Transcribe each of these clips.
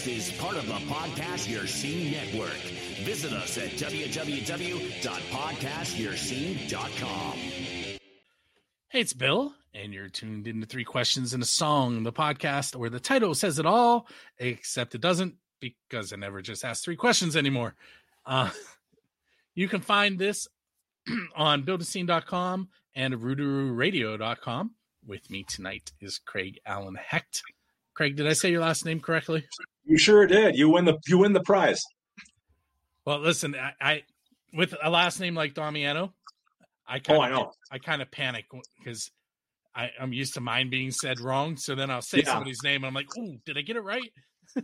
Podcast is part of the Podcast Your Scene Network. Visit us at www.podcastyourscene.com. Hey, it's Bill, and you're tuned into Three Questions in a Song, the podcast where the title says it all, except it doesn't because I never just ask three questions anymore. Uh, you can find this on buildascene.com and rooterooradio.com. With me tonight is Craig Allen Hecht. Craig, did I say your last name correctly? You sure did. You win the you win the prize. Well, listen, I, I with a last name like Damiano, I kind Oh, of I know. I kind of panic because I, I'm used to mine being said wrong. So then I'll say Yeah. somebody's name and I'm like, oh, did I get it right?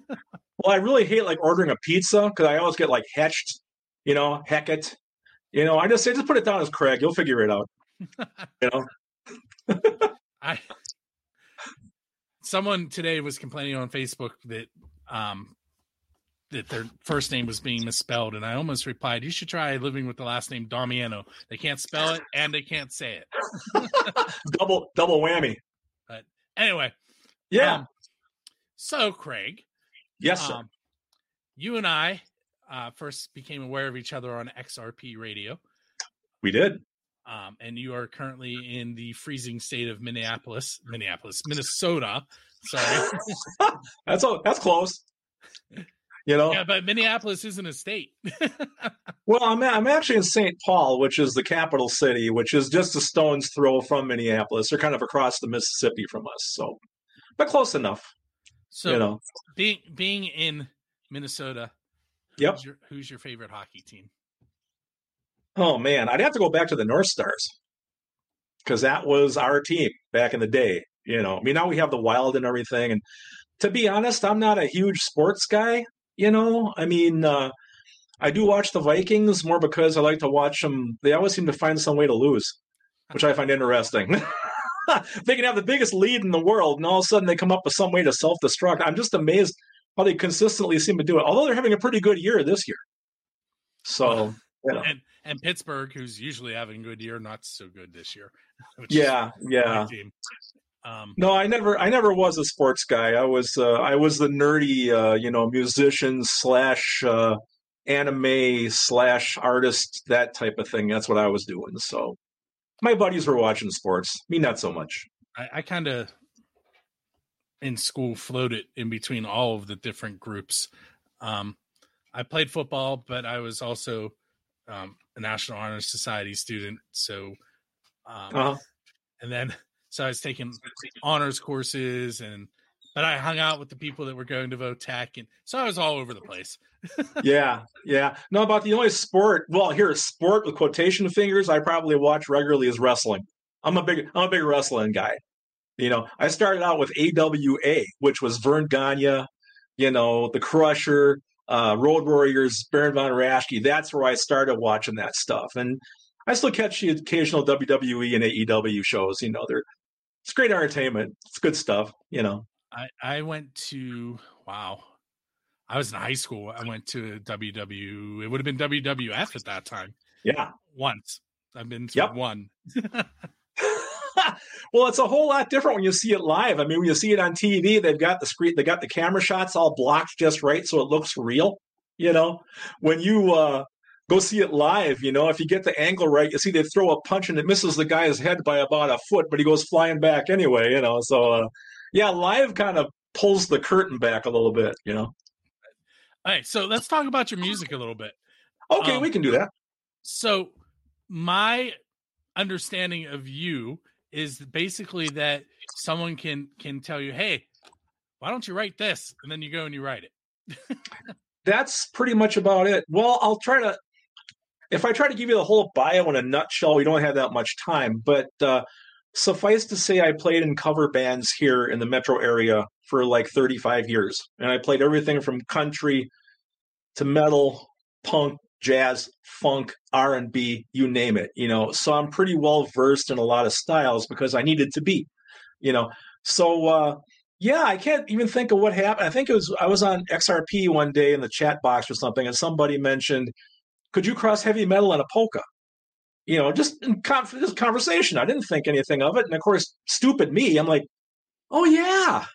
Well, I really hate like ordering a pizza because I always get like Hetched, you know, Heckett. You know, I just say just put it down as Craig. You'll figure it out. You know, I someone today was complaining on Facebook that um that their first name was being misspelled, and I almost replied, "You should try living with the last name Damiano. They can't spell it and they can't say it." double double whammy. But anyway, Yeah. um, so Craig, yes, sir. um, you and I uh, first became aware of each other on XRP Radio, we did. um, and you are currently in the freezing state of Minneapolis, Minneapolis, Minnesota. Sorry. That's all. That's close. You know. Yeah, but Minneapolis isn't a state. Well, I'm I'm actually in St. Paul, which is the capital city, which is just a stone's throw from Minneapolis. They're kind of across the Mississippi from us, so but close enough. so you know. being being in Minnesota, Yep. who's your, who's your favorite hockey team? Oh man, I'd have to go back to the North Stars because that was our team back in the day. You know, I mean, now we have the Wild and everything. And to be honest, I'm not a huge sports guy. You know, I mean, uh, I do watch the Vikings more because I like to watch them. They always seem to find some way to lose, which I find interesting. they can have the biggest lead in the world, and all of a sudden they come up with some way to self destruct. I'm just amazed how they consistently seem to do it. Although they're having a pretty good year this year. So, you know. And and Pittsburgh, who's usually having a good year, not so good this year. yeah, yeah. Um, No, I never, I never was a sports guy. I was, uh, I was the nerdy, uh, you know, musician slash uh, anime slash artist, that type of thing. That's what I was doing. So, my buddies were watching sports. Me, not so much. I, I kind of in school floated in between all of the different groups. Um, I played football, but I was also um, a National Honor Society student. So, um, Uh-huh. and then so I was taking honors courses, and but I hung out with the people that were going to Votech, and so I was all over the place. yeah, yeah. No, about the only sport. Well, here, sport with quotation fingers. I probably watch regularly is wrestling. I'm a big, I'm a big wrestling guy. You know, I started out with AWA, which was Verne Gagne, you know, the Crusher, uh, Road Warriors, Baron von Raschke. That's where I started watching that stuff, and I still catch the occasional WWE and AEW shows. You know, they're it's great entertainment. It's good stuff. You know. I I went to wow. I was in high school. I went to WW. It would have been WWF at that time. Yeah. Once I've been to Yep. one. well, it's a whole lot different when you see it live. I mean, when you see it on TV, they've got the screen, they got the camera shots all blocked just right, so it looks real. You know, when you uh, go see it live, you know, if you get the angle right, you see they throw a punch and it misses the guy's head by about a foot, but he goes flying back anyway. You know, so uh, yeah, live kind of pulls the curtain back a little bit. You know. All right, so let's talk about your music a little bit. Okay, Um, we can do that. So my understanding of you is basically that someone can can tell you, "Hey, why don't you write this?" and then you go and you write it. that's pretty much about it. Well, I'll try to. If I try to give you the whole bio in a nutshell, we don't have that much time. But uh, suffice to say, I played in cover bands here in the metro area for like 35 years, and I played everything from country to metal, punk, jazz, funk, R and B, you name it. You know, so I'm pretty well versed in a lot of styles because I needed to be. You know, so. uh yeah, I can't even think of what happened. I think it was I was on XRP one day in the chat box or something, and somebody mentioned, "Could you cross heavy metal and a polka?" You know, just in con- conversation. I didn't think anything of it, and of course, stupid me, I'm like, "Oh yeah,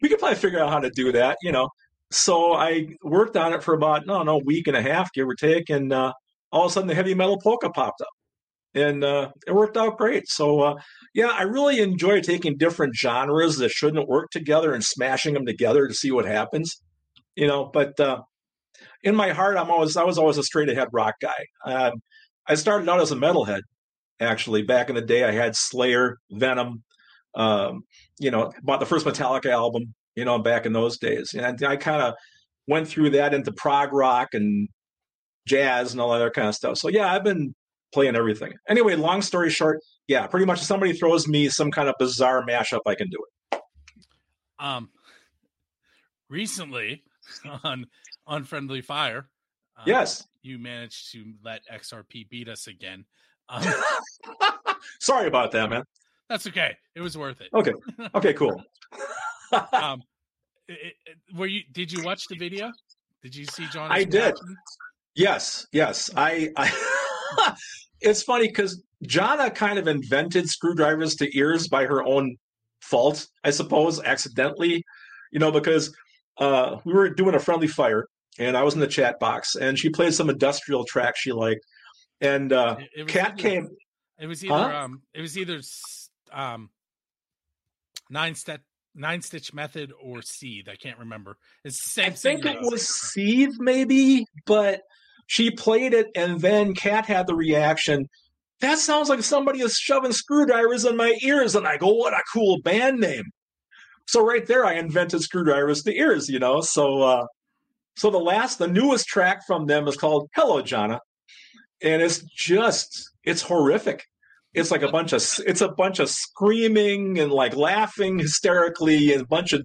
we could probably figure out how to do that." You know, so I worked on it for about no no week and a half, give or take, and uh, all of a sudden the heavy metal polka popped up, and uh, it worked out great. So uh, yeah, I really enjoy taking different genres that shouldn't work together and smashing them together to see what happens. You know, but uh, in my heart, I'm always I was always a straight ahead rock guy. Um, I started out as a metalhead, actually. Back in the day, I had Slayer, Venom, um, you know, bought the first Metallica album, you know, back in those days. And I kind of went through that into prog rock and jazz and all that other kind of stuff. So yeah, I've been playing everything. Anyway, long story short, yeah, pretty much if somebody throws me some kind of bizarre mashup, I can do it. Um, recently on Unfriendly Fire, um, yes, you managed to let XRP beat us again. Um, Sorry about that, man. That's okay. It was worth it. Okay. Okay. Cool. um, it, it, were you? Did you watch the video? Did you see Jana? I did. Yes. Yes. I. I it's funny because Jana kind of invented screwdrivers to ears by her own fault, I suppose, accidentally. You know, because uh, we were doing a friendly fire, and I was in the chat box, and she played some industrial track she liked, and uh, Cat came. It was either huh? um, it was either um, nine step nine stitch method or seethe. I can't remember. It's the same. I think it was seethe, maybe, but she played it, and then Cat had the reaction. That sounds like somebody is shoving screwdrivers in my ears, and I go, "What a cool band name!" So right there, I invented screwdrivers to ears. You know, so uh, so the last, the newest track from them is called "Hello, Jana," and it's just it's horrific. It's like a bunch of it's a bunch of screaming and like laughing hysterically and a bunch of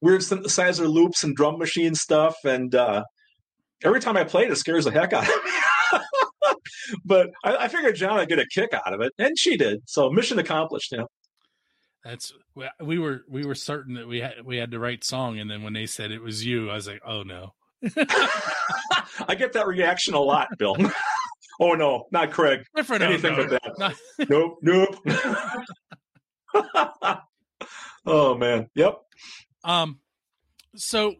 weird synthesizer loops and drum machine stuff. And uh, every time i play it it scares the heck out of me. But I, I, figured Jana would get a kick out of it and she did. So mission accomplished you know that's we were we were certain that we had we had the right song. And then when they said it was you i was like oh no i get that reaction a lot bill Oh no, not Craig. Different Anything but that. nope, nope. oh man. Yep. Um. So,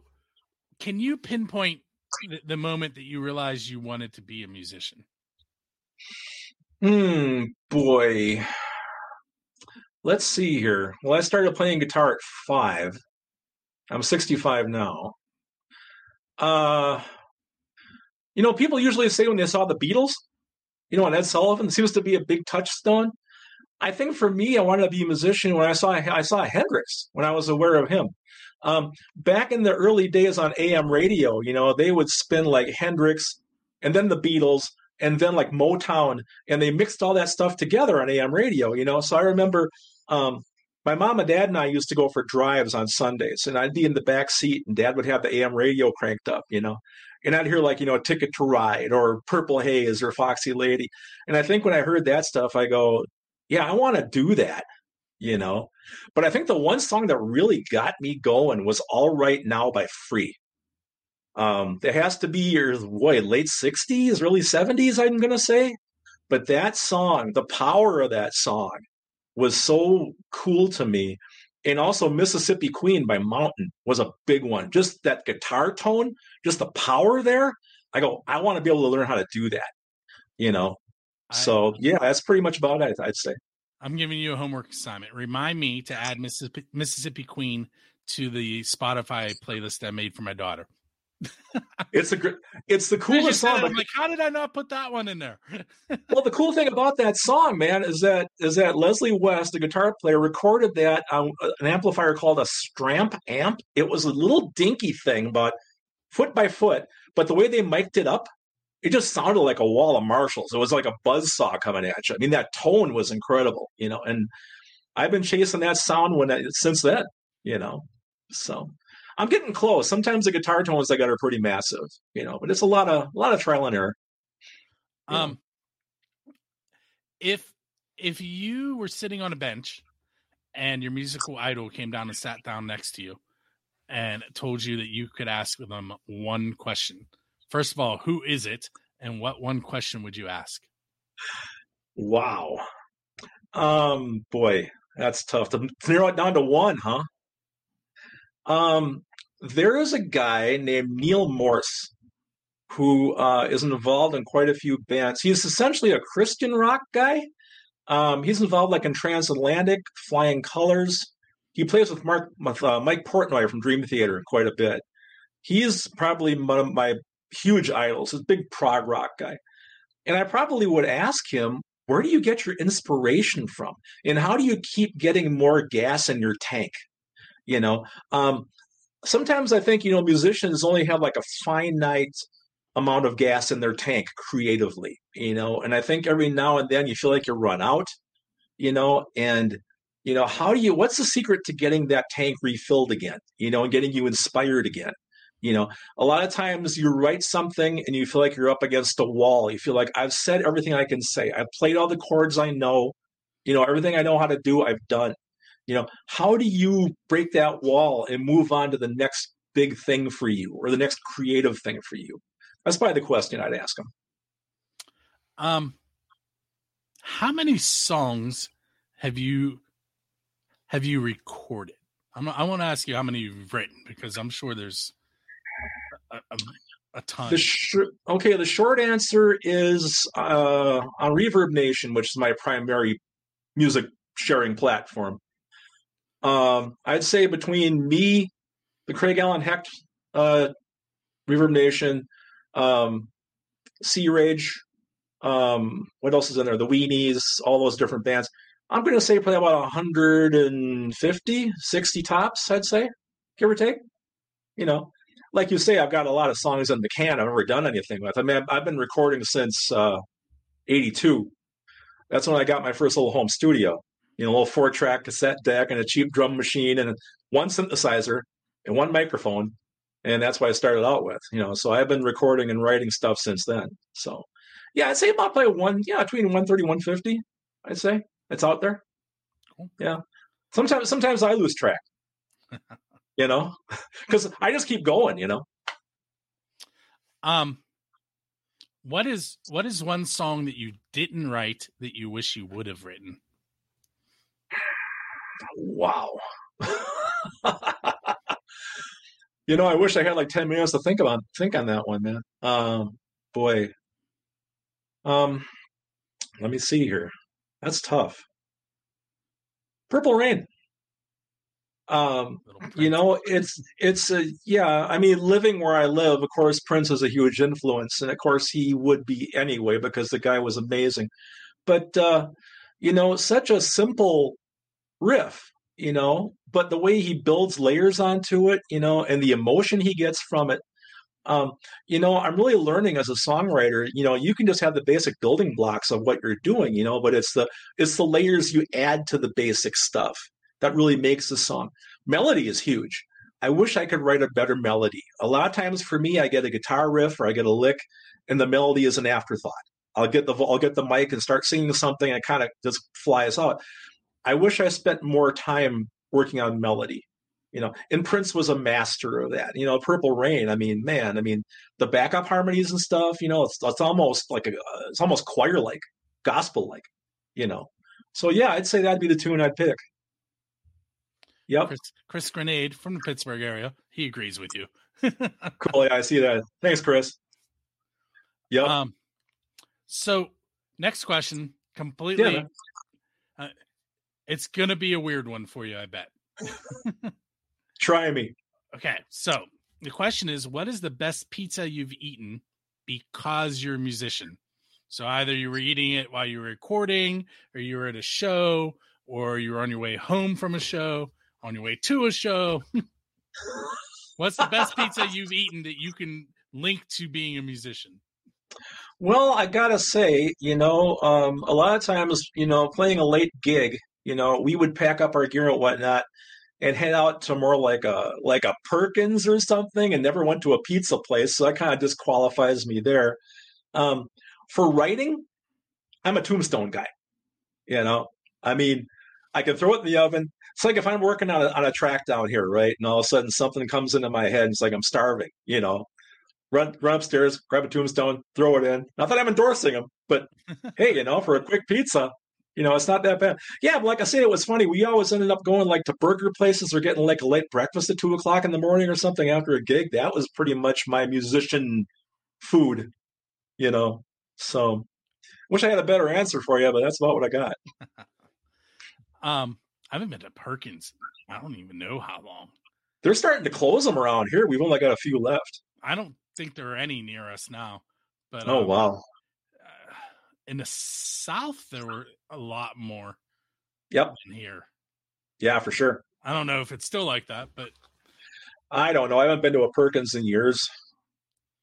can you pinpoint the, the moment that you realized you wanted to be a musician? Hmm. Boy. Let's see here. Well, I started playing guitar at five. I'm 65 now. Uh, you know, people usually say when they saw the Beatles, you know, and Ed Sullivan seems to be a big touchstone. I think for me, I wanted to be a musician when I saw I saw Hendrix when I was aware of him. Um, back in the early days on AM radio, you know, they would spin like Hendrix and then the Beatles and then like Motown, and they mixed all that stuff together on AM radio, you know. So I remember um, my mom and dad and I used to go for drives on Sundays, and I'd be in the back seat, and dad would have the AM radio cranked up, you know and I'd hear like you know Ticket to Ride or Purple Haze or Foxy Lady, and I think when I heard that stuff, I go, yeah, I want to do that, you know. But I think the one song that really got me going was "All Right Now" by Free. Um, it has to be your boy late '60s, early '70s, I'm gonna say. But that song, the power of that song, was so cool to me and also Mississippi Queen by Mountain was a big one. Just that guitar tone, just the power there. I go, I want to be able to learn how to do that, you know. I, so yeah, that's pretty much about it. I'd say. I'm giving you a homework assignment. Remind me to add Mississippi, Mississippi Queen to the Spotify playlist I made for my daughter it's a great, it's the coolest song. I'm like, how did I not put that one in there? well, the cool thing about that song, man, is that is that Leslie West, the guitar player, recorded that on uh, an amplifier called a Stramp amp. It was a little dinky thing, but foot by foot. But the way they mic'd it up, it just sounded like a wall of Marshalls. It was like a buzz saw coming at you. I mean, that tone was incredible, you know. And I've been chasing that sound when I, since then, you know. So I'm getting close. Sometimes the guitar tones I got are pretty massive, you know, but it's a lot of a lot of trial and error. Um, if if you were sitting on a bench and your musical idol came down and sat down next to you and told you that you could ask them one question, first of all, who is it, and what one question would you ask? Wow, um, boy, that's tough to narrow it down to one, huh? Um, there is a guy named Neal Morse who uh, is involved in quite a few bands. He's essentially a Christian rock guy. Um, he's involved like in Transatlantic, Flying Colors. He plays with Mark with, uh, Mike Portnoy from Dream Theater quite a bit. He's probably one of my huge idols. He's A big prog rock guy, and I probably would ask him, "Where do you get your inspiration from? And how do you keep getting more gas in your tank?" You know, um, sometimes I think you know musicians only have like a finite amount of gas in their tank creatively, you know, and I think every now and then you feel like you run out, you know, and you know, how do you what's the secret to getting that tank refilled again, you know, and getting you inspired again? You know, a lot of times you write something and you feel like you're up against a wall. You feel like I've said everything I can say. I've played all the chords I know. You know, everything I know how to do, I've done. You know, how do you break that wall and move on to the next big thing for you or the next creative thing for you? That's probably the question I'd ask them. Um, how many songs have you have you recorded? I'm, I want to ask you how many you've written because I'm sure there's a, a, a ton. The sh- okay, the short answer is uh, on Reverb Nation, which is my primary music sharing platform. Um, I'd say between me, the Craig Allen Hecht uh, Reverb Nation, um, Sea Rage. Um, what else is in there? The Weenies, all those different bands. I'm going to say probably about 150, 60 tops, I'd say, give or take. You know, like you say, I've got a lot of songs in the can I've never done anything with. I mean, I've been recording since uh, 82. That's when I got my first little home studio. You know, a little four track cassette deck and a cheap drum machine and one synthesizer and one microphone and that's what I started out with. You know, so I've been recording and writing stuff since then. So, yeah, I'd say about play one, yeah, between 130 150. I'd say it's out there. Cool. Yeah, sometimes sometimes I lose track. you know, because I just keep going. You know. Um, what is what is one song that you didn't write that you wish you would have written? Wow. You know, I wish I had like ten minutes to think about think on that one, man. Um, boy. Um, let me see here. That's tough. Purple Rain. Um, you know, it's it's a yeah. I mean, living where I live, of course, Prince is a huge influence, and of course, he would be anyway because the guy was amazing. But uh, you know, such a simple riff you know, but the way he builds layers onto it, you know, and the emotion he gets from it, um, you know, I'm really learning as a songwriter. You know, you can just have the basic building blocks of what you're doing, you know, but it's the it's the layers you add to the basic stuff that really makes the song. Melody is huge. I wish I could write a better melody. A lot of times for me, I get a guitar riff or I get a lick, and the melody is an afterthought. I'll get the I'll get the mic and start singing something, and kind of just flies out. I wish I spent more time working on melody. You know, and Prince was a master of that. You know, Purple Rain. I mean, man, I mean, the backup harmonies and stuff. You know, it's it's almost like a it's almost choir like, gospel like. You know, so yeah, I'd say that'd be the tune I'd pick. Yep. Chris, Chris Grenade from the Pittsburgh area. He agrees with you. cool. Yeah, I see that. Thanks, Chris. Yep. Um, so next question, completely. Yeah, uh, it's gonna be a weird one for you, I bet. Try me. Okay, so the question is, what is the best pizza you've eaten because you're a musician? So either you were eating it while you were recording, or you were at a show, or you were on your way home from a show, on your way to a show. What's the best pizza you've eaten that you can link to being a musician? Well, I gotta say, you know, um, a lot of times, you know, playing a late gig you know, we would pack up our gear and whatnot and head out to more like a like a Perkins or something, and never went to a pizza place. So that kind of disqualifies me there. Um, for writing, I'm a tombstone guy. You know, I mean, I can throw it in the oven. It's like if I'm working on a, on a track down here, right, and all of a sudden something comes into my head. And it's like I'm starving. You know, run run upstairs, grab a tombstone, throw it in. Not that I'm endorsing them, but hey, you know, for a quick pizza, You know, it's not that bad. Yeah, but like I said, it was funny. We always ended up going like to burger places or getting like a late breakfast at two o'clock in the morning or something after a gig. That was pretty much my musician food, you know. So wish I had a better answer for you, but that's about what I got. um, I haven't been to Perkins. I don't even know how long. They're starting to close them around here. We've only got a few left. I don't think there are any near us now. But oh um, wow, in the south there were a lot more. Yep. In here. Yeah, for sure. I don't know if it's still like that, but I don't know. I haven't been to a Perkins in years.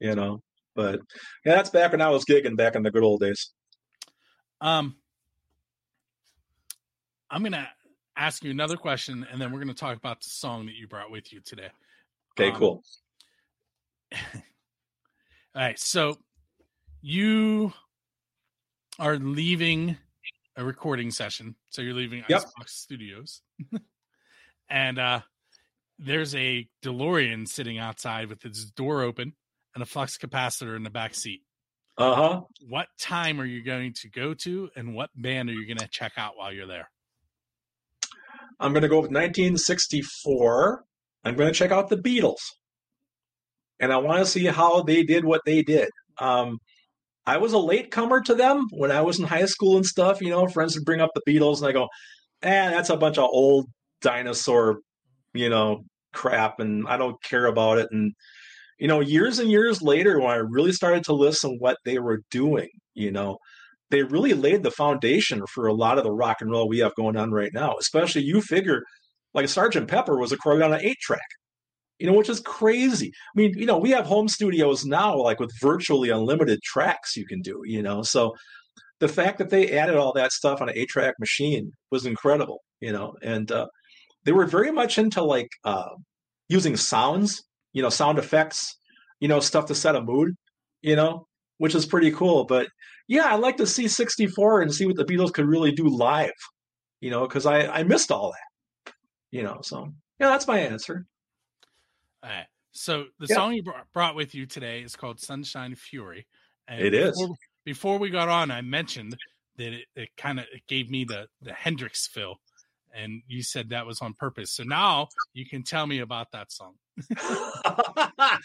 You know, but yeah, that's back when I was gigging back in the good old days. Um, I'm gonna ask you another question, and then we're gonna talk about the song that you brought with you today. Okay, um, cool. All right, so you are leaving a recording session. So you're leaving Yep. Icebox Studios. and uh there's a DeLorean sitting outside with its door open and a flux capacitor in the back seat. Uh huh. What time are you going to go to and what band are you going to check out while you're there? I'm going to go with 1964. I'm going to check out the Beatles. And I want to see how they did what they did. Um, I was a latecomer to them when I was in high school and stuff. You know, friends would bring up the Beatles and I go, eh, that's a bunch of old dinosaur, you know, crap. And I don't care about it. And, you know, years and years later, when I really started to listen what they were doing, you know, they really laid the foundation for a lot of the rock and roll we have going on right now. Especially you figure like Sergeant Pepper was recorded on an eight track, you know, which is crazy. I mean, you know, we have home studios now, like with virtually unlimited tracks you can do, you know. So the fact that they added all that stuff on an eight track machine was incredible, you know, and uh, they were very much into like uh, using sounds, you know, sound effects, you know, stuff to set a mood, you know, which is pretty cool. But yeah, I'd like to see 64 and see what the Beatles could really do live, you know, because I, I missed all that, you know. So yeah, that's my answer. Right. So the Yeah. song you brought, brought with you today is called Sunshine Fury. And It is. Before, before we got on, I mentioned that it, it kind of gave me the the Hendrix feel, and you said that was on purpose. So now you can tell me about that song.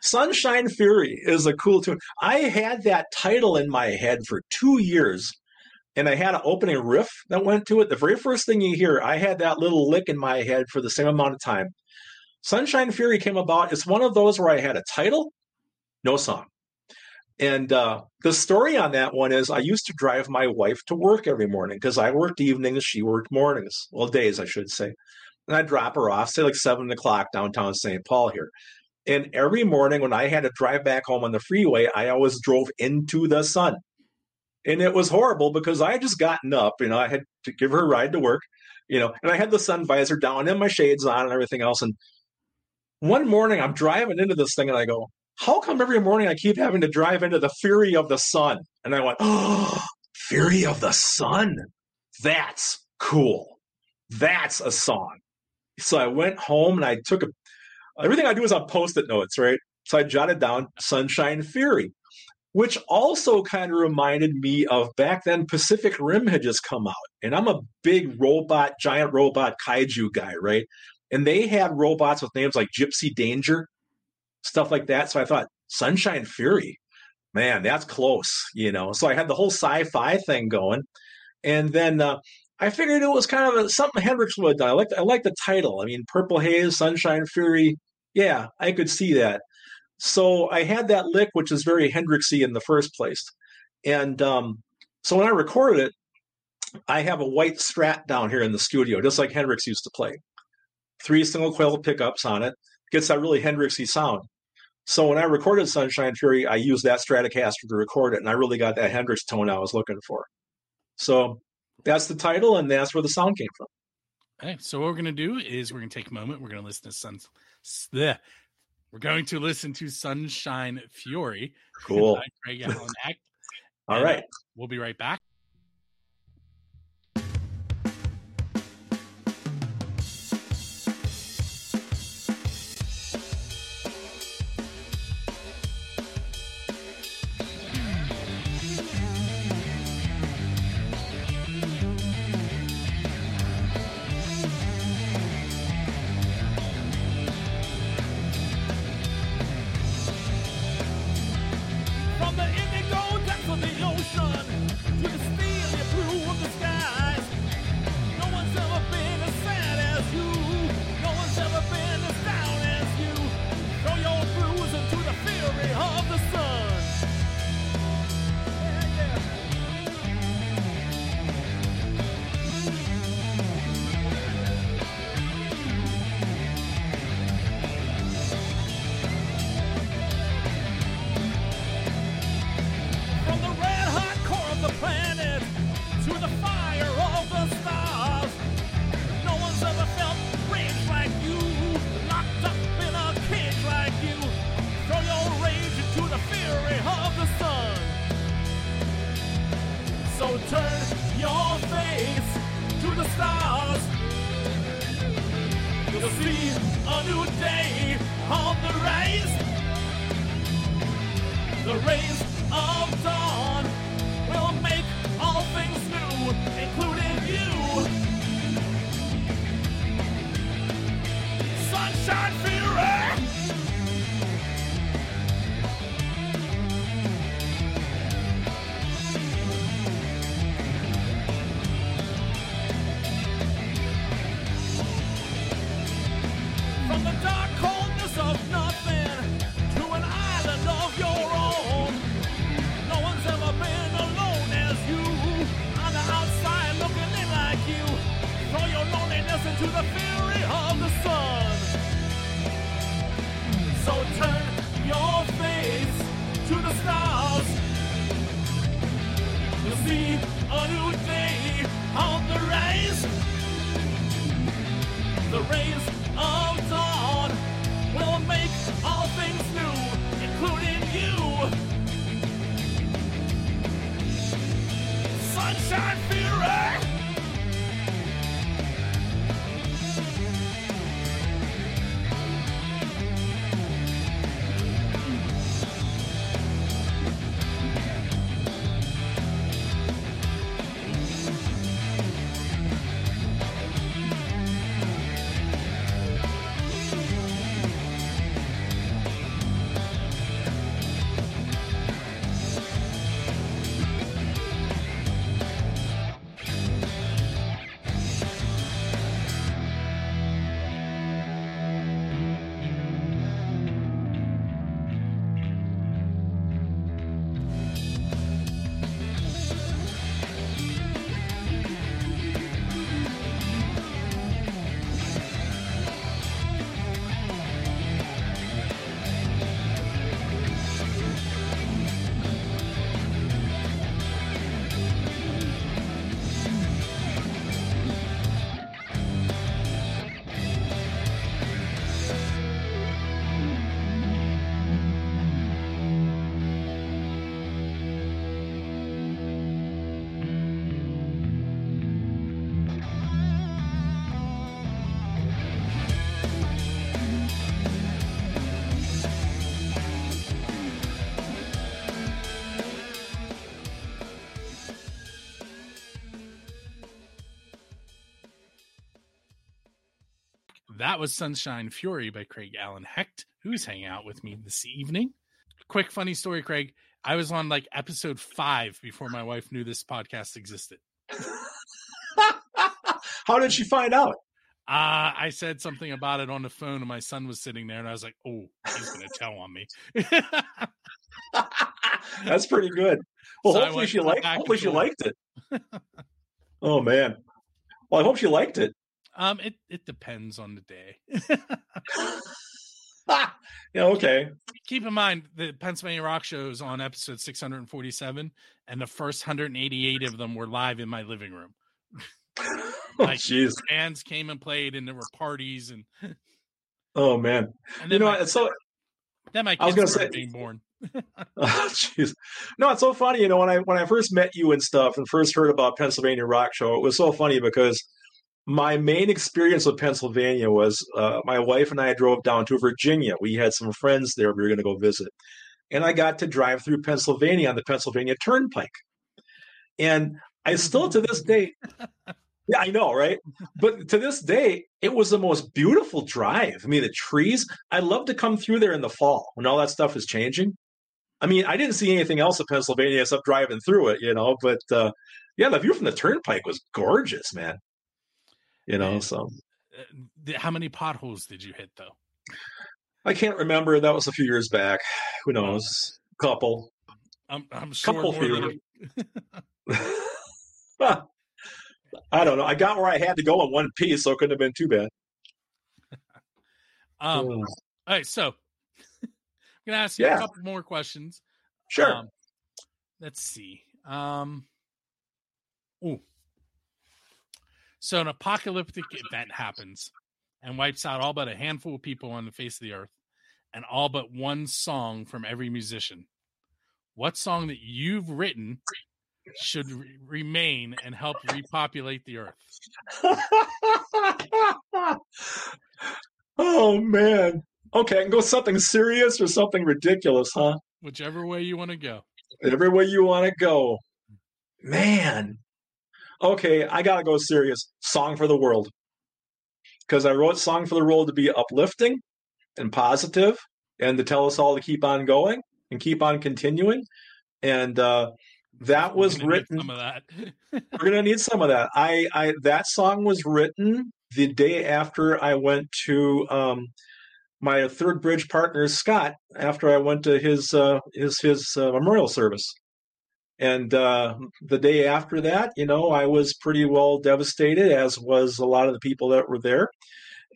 Sunshine Fury is a cool tune. I had that title in my head for two years, and I had an opening riff that went to it. The very first thing you hear, I had that little lick in my head for the same amount of time. Sunshine Fury came about. It's one of those where I had a title, no song. And uh, the story on that one is I used to drive my wife to work every morning because I worked evenings, she worked mornings. Well, days, I should say. And I'd drop her off, say like seven o'clock downtown St. Paul here. And every morning when I had to drive back home on the freeway, I always drove into the sun. And it was horrible because I had just gotten up, you know, I had to give her a ride to work, you know, and I had the sun visor down and my shades on and everything else. And one morning I'm driving into this thing and I go, how come every morning I keep having to drive into the fury of the sun? And I went, oh, fury of the sun. That's cool. That's a song. So I went home and I took a, everything I do is on post it notes, right? So I jotted down Sunshine Fury, which also kind of reminded me of back then Pacific Rim had just come out. And I'm a big robot, giant robot kaiju guy, right? And they had robots with names like Gypsy Danger, stuff like that. So I thought, Sunshine Fury, man, that's close, you know. So I had the whole sci-fi thing going, and then uh, I figured it was kind of a, something Hendrix would have done. I like I like the title. I mean, Purple Haze, Sunshine Fury. Yeah, I could see that. So I had that lick, which is very Hendrixy in the first place, and um, so when I recorded it, I have a white Strat down here in the studio, just like Hendrix used to play. Three single coil pickups on it gets that really Hendrixy sound. So when I recorded Sunshine Fury, I used that Stratocaster to record it, and I really got that Hendrix tone I was looking for. So that's the title, and that's where the sound came from. Okay, so what we're gonna do is we're gonna take a moment. We're gonna listen to Sun. bleh. We're going to listen to Sunshine Fury. Cool. Craig Allen Eck. All right. we'll be right back. That was Sunshine Fury by Craig Allen Hecht, who's hanging out with me this evening. Quick funny story, Craig. I was on like episode five before my wife knew this podcast existed. How did she find out? Uh, I said something about it on the phone, and my son was sitting there, and I was like, "Oh, he's gonna tell on me." That's pretty good. Well, So hopefully she liked. Hopefully she liked it. oh man. Well, I hope she liked it. Um, it it depends on the day. yeah. Okay. Keep in mind the Pennsylvania Rock Show is on episode 647, and the first 188 of them were live in my living room. Oh, Like- Jeez. Bands came and played, and there were parties, and Oh man. and You know, my, so then my I was gonna say- being born. Oh, Jeez. No, it's so funny. You know, when I when I first met you and stuff, and first heard about Pennsylvania Rock Show, it was so funny because my main experience with Pennsylvania was uh, my wife and I drove down to Virginia. We had some friends there. We were going to go visit, and I got to drive through Pennsylvania on the Pennsylvania Turnpike, and I still to this day. Yeah, I know, right? But to this day, it was the most beautiful drive. I mean, the trees. I'd love to come through there in the fall when all that stuff is changing. I mean, I didn't see anything else of Pennsylvania except driving through it, you know. But uh, yeah, the view from the turnpike was gorgeous, man. You know, so Uh, How many potholes did you hit though? I can't remember. That was a few years back. Who knows? Couple. I'm I'm sure Couple few. I don't know. I got where I had to go in one piece, so it couldn't have been too bad. um, Oh, all right, so I'm gonna ask you Yeah. a couple more questions. sure. Um, let's see. Um, ooh. So an apocalyptic event happens and wipes out all but a handful of people on the face of the earth, and all but one song from every musician. What song that you've written should re- remain and help repopulate the earth? Oh man. Okay, I can go something serious or something ridiculous, huh? Whichever way you want to go. Every way you want to go. Man. Okay, I gotta go serious. Song for the world. Because I wrote Song for the World to be uplifting and positive and to tell us all to keep on going and keep on continuing. And uh that was written Some of that. we're gonna need some of that. I, I that song was written the day after I went to um, my third bridge partner Scott. After I went to his uh, his his uh, memorial service, and uh, the day after that, you know, I was pretty well devastated, as was a lot of the people that were there.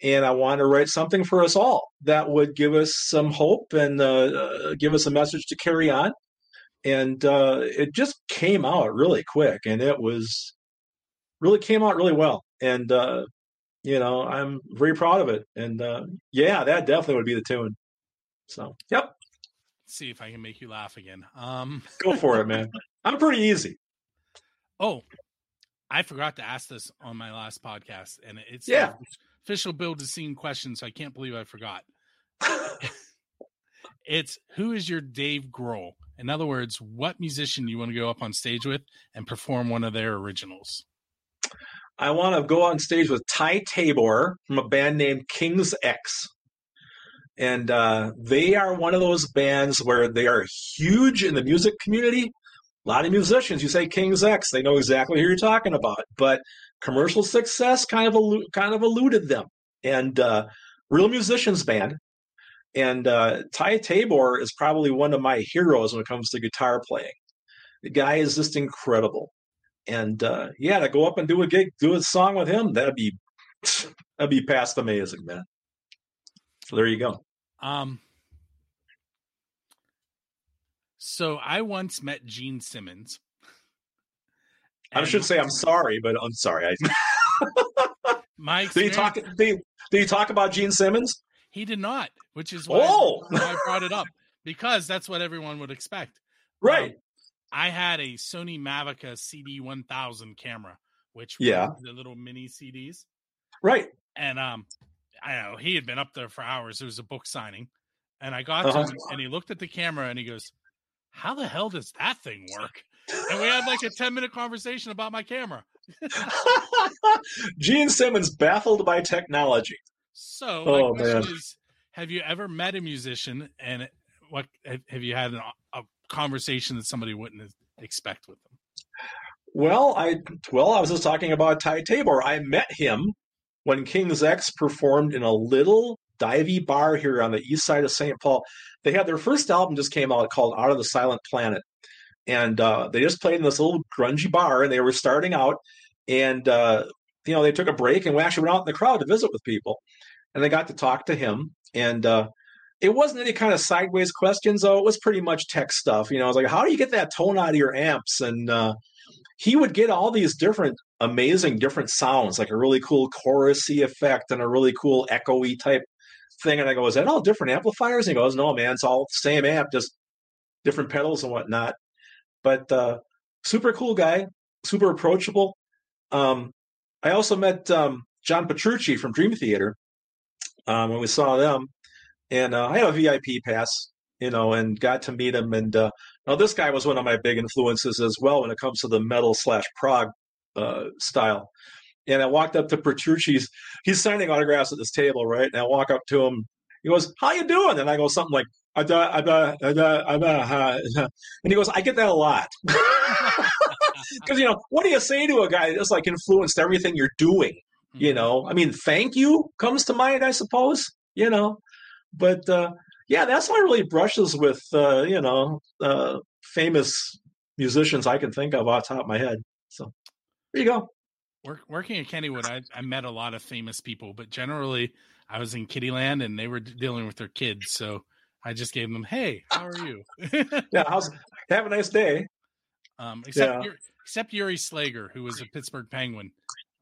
And I wanted to write something for us all that would give us some hope and uh, uh, give us a message to carry on. And uh, it just came out really quick and it was really came out really well. And uh, you know i'm very proud of it. And uh, yeah that definitely would be the tune. So yep. See if I can make you laugh again. Um, go for it man i'm pretty easy oh, I forgot to ask this on my last podcast, and it's the Yeah. official build to scene question. So I can't believe I forgot. It's who is your Dave Grohl? In other words, what musician do you want to go up on stage with and perform one of their originals? i want to go on stage with ty tabor from a band named king's x and uh, they are one of those bands where they are huge in the music community a lot of musicians you say king's x they know exactly who you're talking about but commercial success kind of kind of eluded them. And uh, real musicians band and uh, ty tabor is probably one of my heroes when it comes to guitar playing. The guy is just incredible. And uh, yeah to go up and do a gig do a song with him that'd be that'd be past amazing man. So there you go. Um, so I once met Gene Simmons. i should say i'm sorry but i'm sorry I, my did you talk did you, did you talk about gene simmons he did not, which is why, Oh! why I brought it up because that's what everyone would expect. right Um, I had a Sony Mavica CD1000 camera, which Yeah. the little mini CDs, right and um, I know he had been up there for hours. It was a book signing, and I got Uh-huh. to him, and he looked at the camera and he goes, "How the hell does that thing work?" And we had like a ten minute conversation about my camera. gene simmons baffled by technology So Oh, man. is, have you ever met a musician and what have have you had an, a conversation that somebody wouldn't expect with them? Well, I well, I was just talking about Ty Tabor. I met him when King's X performed in a little divey bar here on the east side of St. Paul. They had their first album just came out called Out of the Silent Planet, and uh, they just played in this little grungy bar, and they were starting out, and uh, you know they took a break, and we actually went out in the crowd to visit with people, and they got to talk to him, and uh, it wasn't any kind of sideways questions, though. It was pretty much tech stuff. You know, I was like, how do you get that tone out of your amps? And uh, he would get all these different, amazing, different sounds, like a really cool chorusy effect and a really cool echoey type thing. And I go, is that all different amplifiers? And he goes, no, man, it's all same amp, just different pedals and whatnot. But uh, super cool guy, super approachable. Um, I also met um, John Petrucci from Dream Theater um, when we saw them, and uh, I had a VIP pass, you know, and got to meet him. And uh, now this guy was one of my big influences as well when it comes to the metal slash prog uh, style. And I walked up to Petrucci's. He's signing autographs at this table, right? And I walk up to him. He goes, "How you doing?" And I go something like, "I da, I da, I da, I da, ha." and he goes, "I get that a lot." Because you know, what do you say to a guy that's like influenced everything you're doing? Mm-hmm. You know, I mean, thank you comes to mind, I suppose. You know, but uh, yeah, that's my really brushes with uh, you know uh, famous musicians I can think of off the top of my head. So there you go. Work, working at Kennywood, I, I met a lot of famous people, but generally I was in Kiddieland and they were dealing with their kids. So I just gave them, hey, how are you? Yeah, how's have a nice day. um, except, Yeah. Jiri, except Jiri Slegr, who was a Pittsburgh Penguin.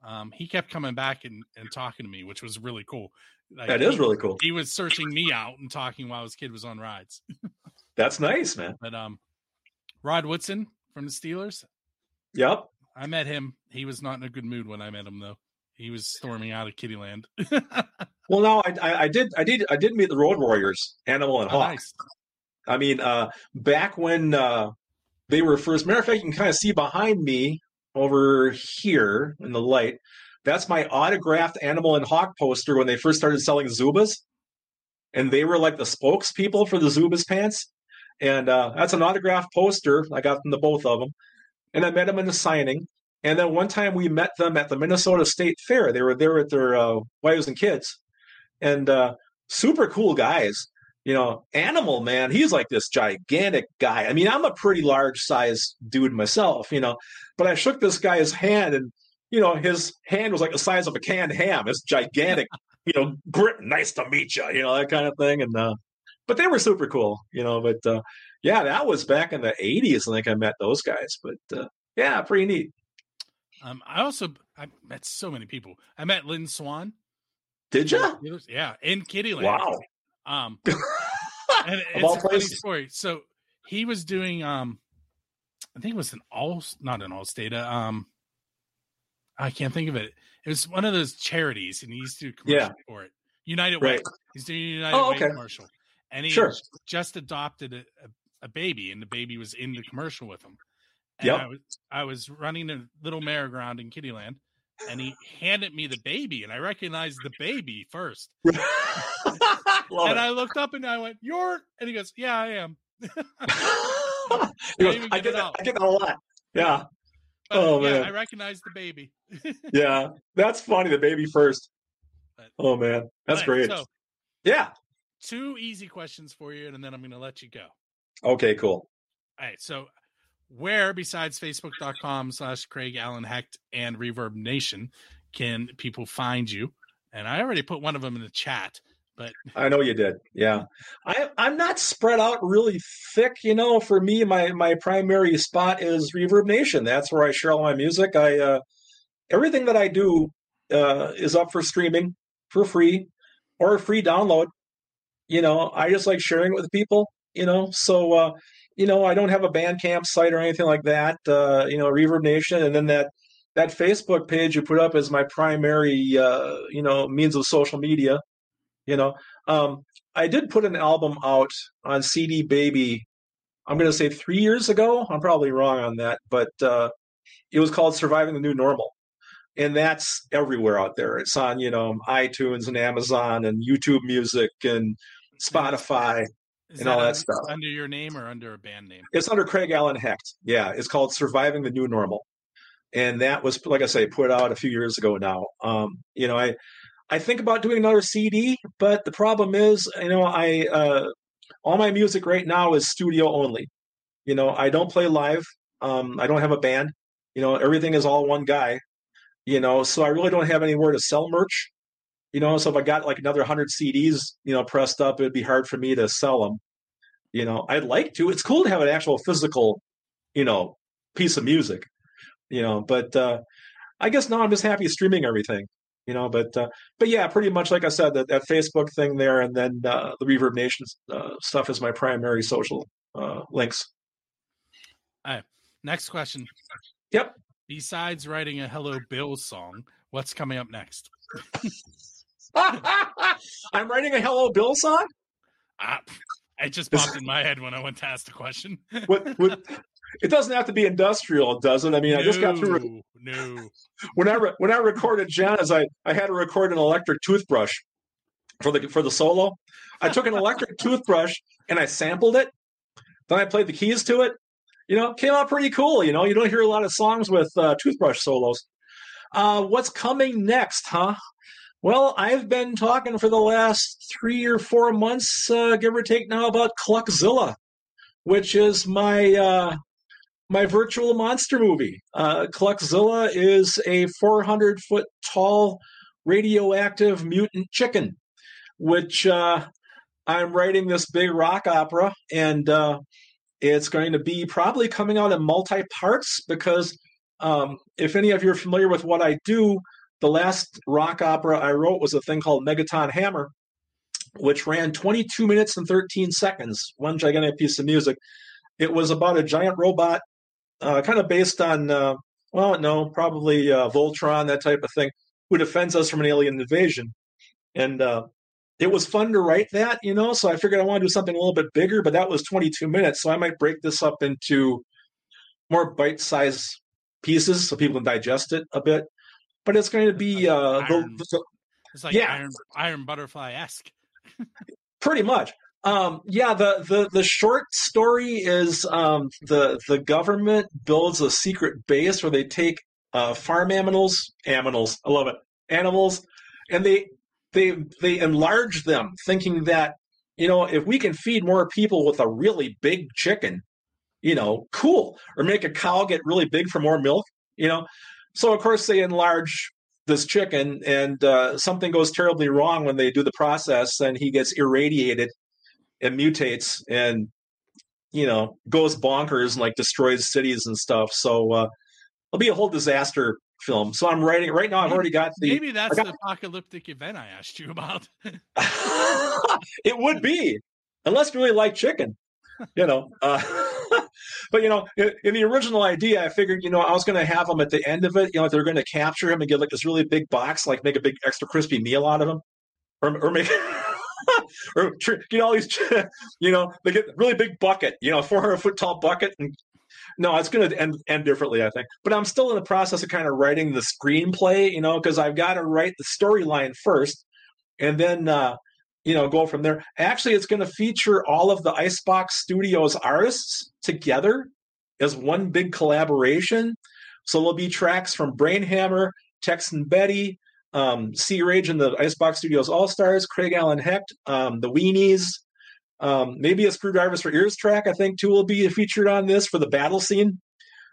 Um, he kept coming back and, and talking to me, which was really cool. Like, That is really cool. He was searching me out and talking while his kid was on rides. That's nice, man. But um, Rod Woodson from the Steelers, Yep. I met him. He was not in a good mood when I met him, though. he was storming out of Kiddieland. Well, no, I, I, I did, I did, I did meet the Road Warriors, Animal and Oh, Hawk. nice. I mean, uh, back when uh, they were first. Matter of fact, you can kind of see behind me over here in the light. That's my autographed Animal and Hawk poster when they first started selling Zubaz, and they were like the spokespeople for the Zubaz pants. And uh, that's an autographed poster. I got them to both of them, and I met them in the signing. And then one time we met them at the Minnesota State Fair. They were there with their uh, wives and kids, and uh, super cool guys you know, Animal Man, he's like this gigantic guy. I mean, I'm a pretty large size dude myself, you know, but I shook this guy's hand and, you know, his hand was like the size of a canned ham. It's gigantic, you know, grit, nice to meet you, you know, that kind of thing. And, uh, but they were super cool, you know, but, uh, yeah, that was back in the 80s. I think I met those guys, but, uh, yeah, pretty neat. Um, I also I met so many people. I met Lynn Swann. Did you? Yeah, in Kiddieland. Wow. Um, and it's a funny story. So he was doing um, I think it was an all not an all state. Uh, um, I can't think of it. It was one of those charities, and he used to do commercial for it. United Way. Right. He's doing a United Oh, Way okay. commercial, and he Sure. just adopted a, a, baby, and the baby was in the commercial with him. And Yep. I was I was running a little merry-go-round in Kiddieland, and he handed me the baby, and I recognized the baby first. And it. I looked up and I went, "You're," and he goes, "Yeah, I am." He goes, I get that. I get that a lot. Yeah, But, Oh, yeah, man. I recognized the baby. yeah, that's funny. The baby first. But- Oh man, that's But, great. So, Yeah. Two easy questions for you, and then I'm going to let you go. Okay. Cool. All right. So, where besides facebook.com slash Craig Allen Hecht and Reverb Nation can people find you? And I already put one of them in the chat, but I know you did. Yeah. I I'm not spread out really thick, you know. For me, my my primary spot is Reverb Nation. That's where I share all my music. I uh everything that I do uh is up for streaming for free or a free download. You know, I just like sharing it with people, you know. So uh you know, I don't have a Bandcamp site or anything like that. Uh, you know, Reverb Nation, and then that that Facebook page you put up is my primary, uh, you know, means of social media. You know, um, I did put an album out on CD Baby. I'm going to say three years ago. I'm probably wrong on that, but uh, it was called "Surviving the New Normal," and that's everywhere out there. It's on you know iTunes and Amazon and YouTube Music and Spotify. is And all that under, stuff. under your name or under a band name? It's under Craig Allen Hecht. Yeah, it's called "Surviving the New Normal," and that was, like I say, put out a few years ago now. Um, you know, I I think about doing another CD, but the problem is, you know, I uh, all my music right now is studio only. You know, I don't play live. Um, I don't have a band. You know, everything is all one guy. You know, so I really don't have anywhere to sell merch. You know, so if I got like another hundred CDs, you know, pressed up, it'd be hard for me to sell them. You know, I'd like to. It's cool to have an actual physical, you know, piece of music. You know, but uh, I guess now I'm just happy streaming everything. You know, but uh, but yeah, pretty much like I said, that, that Facebook thing there, and then uh, the Reverb Nation uh, stuff is my primary social uh, links. All right. Next question. Yep. Besides writing a Hello Bill song, what's coming up next? I'm writing a Hello Bill song. Ah, it just popped in my head when I went to ask the question. What, what, it doesn't have to be industrial, does it? I mean, I just got through. No, no. when I re- when I recorded Janice, I I had to record an electric toothbrush for the for the solo. I took an electric toothbrush and I sampled it. Then I played the keys to it. You know, it came out pretty cool. You know, you don't hear a lot of songs with uh, toothbrush solos. Uh, what's coming next, huh? Well, I've been talking for the last three or four months, uh, give or take now, about Cluckzilla, which is my uh, my virtual monster movie. Uh, Cluckzilla is a 400 foot tall radioactive mutant chicken, which uh, I'm writing this big rock opera, and uh, it's going to be probably coming out in multi parts because um, if any of you are familiar with what I do, the last rock opera I wrote was a thing called Megaton Hammer, which ran 22 minutes and 13 seconds, one gigantic piece of music. It was about a giant robot uh, kind of based on, uh, well, no, probably uh, Voltron, that type of thing. who defends us from an alien invasion. And uh, it was fun to write that, you know. So I figured I want to do something a little bit bigger, but that was 22 minutes, so I might break this up into more bite-sized pieces so people can digest it a bit. But it's going to be uh, Iron- the, It's like Yeah. Iron, Iron Butterfly esque. pretty much um yeah the the the short story is um the the government builds a secret base where they take uh farm animals animals i love it animals and they they they enlarge them thinking that you know if we can feed more people with a really big chicken you know cool or make a cow get really big for more milk you know so of course they enlarge this chicken and uh, something goes terribly wrong when they do the process and he gets irradiated and mutates and you know goes bonkers and like destroys cities and stuff so uh it'll be a whole disaster film so i'm writing right now i've already got the Maybe that's I the apocalyptic event I asked you about. it would be unless you really like chicken you know uh, but you know in, in the original idea i figured you know i was going to have them at the end of it you know they're going to capture him and get like this really big box like make a big extra crispy meal out of him or, or make or get all these you know they get really big bucket you know 400 foot tall bucket and no it's going to end, end differently i think. But i'm still in the process of kind of writing the screenplay you know because i've got to write the storyline first and then uh you know go from there actually it's going to feature all of the icebox studios artists together as one big collaboration so there'll be tracks from brainhammer tex and betty um, Sea Rage and the Icebox Studios All Stars, Craig Allen Hecht, um, the Weenies, um, maybe a Screwdrivers for Ears track, I think, too, will be featured on this for the battle scene.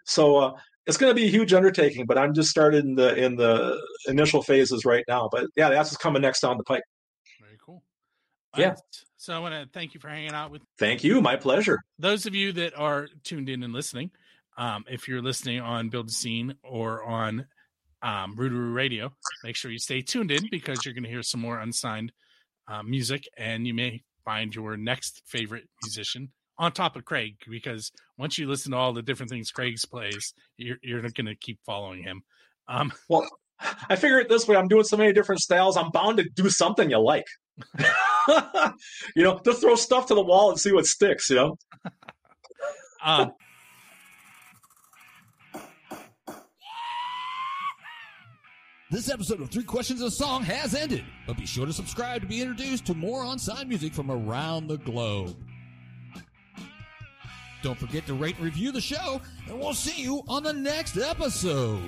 So uh, it's going to be a huge undertaking, but I'm just started in the in the initial phases right now. But yeah, that's what's coming next down the pike. Yeah. So I want to thank you for hanging out with Thank you. My pleasure. those of you that are tuned in and listening. Um, if you're listening on Build a Scene or on um, Radio, make sure you stay tuned in because you're going to hear some more unsigned uh, music, and you may find your next favorite musician on top of Craig. Because once you listen to all the different things Craig's plays, you're you're going to keep following him. Um, Well, I figure it this way: I'm doing so many different styles. I'm bound to do something you like. you know, just throw stuff to the wall and see what sticks. You know. um, This episode of Three Questions and a Song has ended, but be sure to subscribe to be introduced to more on-sign music from around the globe. Don't forget to rate and review the show, and we'll see you on the next episode.